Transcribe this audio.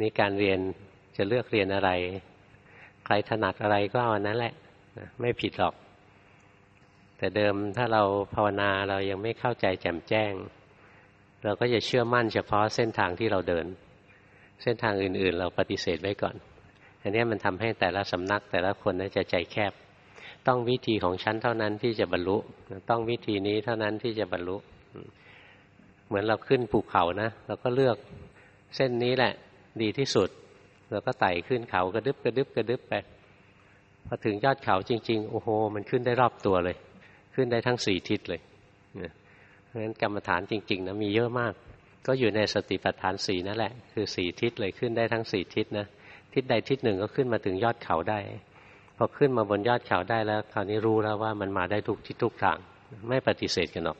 นี่การเรียนจะเลือกเรียนอะไร ใครถนัดอะไรก็เอาอันนั้นแหละไม่ผิดหรอก แต่เดิมถ้าเราภาวนาเรายังไม่เข้าใจแจ่มแจ้ง เราก็จะเชื่อมั่นเฉพาะเส้นทางที่เราเดิน เส้นทางอื่น ๆ เราปฏิเสธไว้ก่อน อันนี้มันทำให้แต่ละสำนักแต่ละคนน่าจะใจแคบ ต้องวิธีของฉันเท่านั้นที่จะบรรลุ ต้องวิธีนี้เท่านั้นที่จะบรรลุ เหมือนเราขึ้นภูเขานะเราก็เลือกเส้นนี้แหละ ดีที่สุดเราก็ไต่ขึ้นเขากระดึบกระดึบกระดึบไปพอถึงยอดเขาจริง ๆ โอ้โห มันขึ้นได้รอบตัวเลย ขึ้นได้ทั้งสี่ทิศเลยเพราะฉะนั้นกรรมฐานจริงๆนะมีเยอะมาก ก็อยู่ในสติปัฏฐานสี่นั่นแหละ คือสี่ทิศเลยขึ้นได้ทั้งสี่ทิศนะทิศใดทิศหนึ่งก็ขึ้นมาถึงยอดเขาได้พอขึ้นมาบนยอดเขาได้แล้ว คราวนี้รู้แล้วว่ามันมาได้ทุกทิศทุกทาง ไม่ปฏิเสธกันหรอก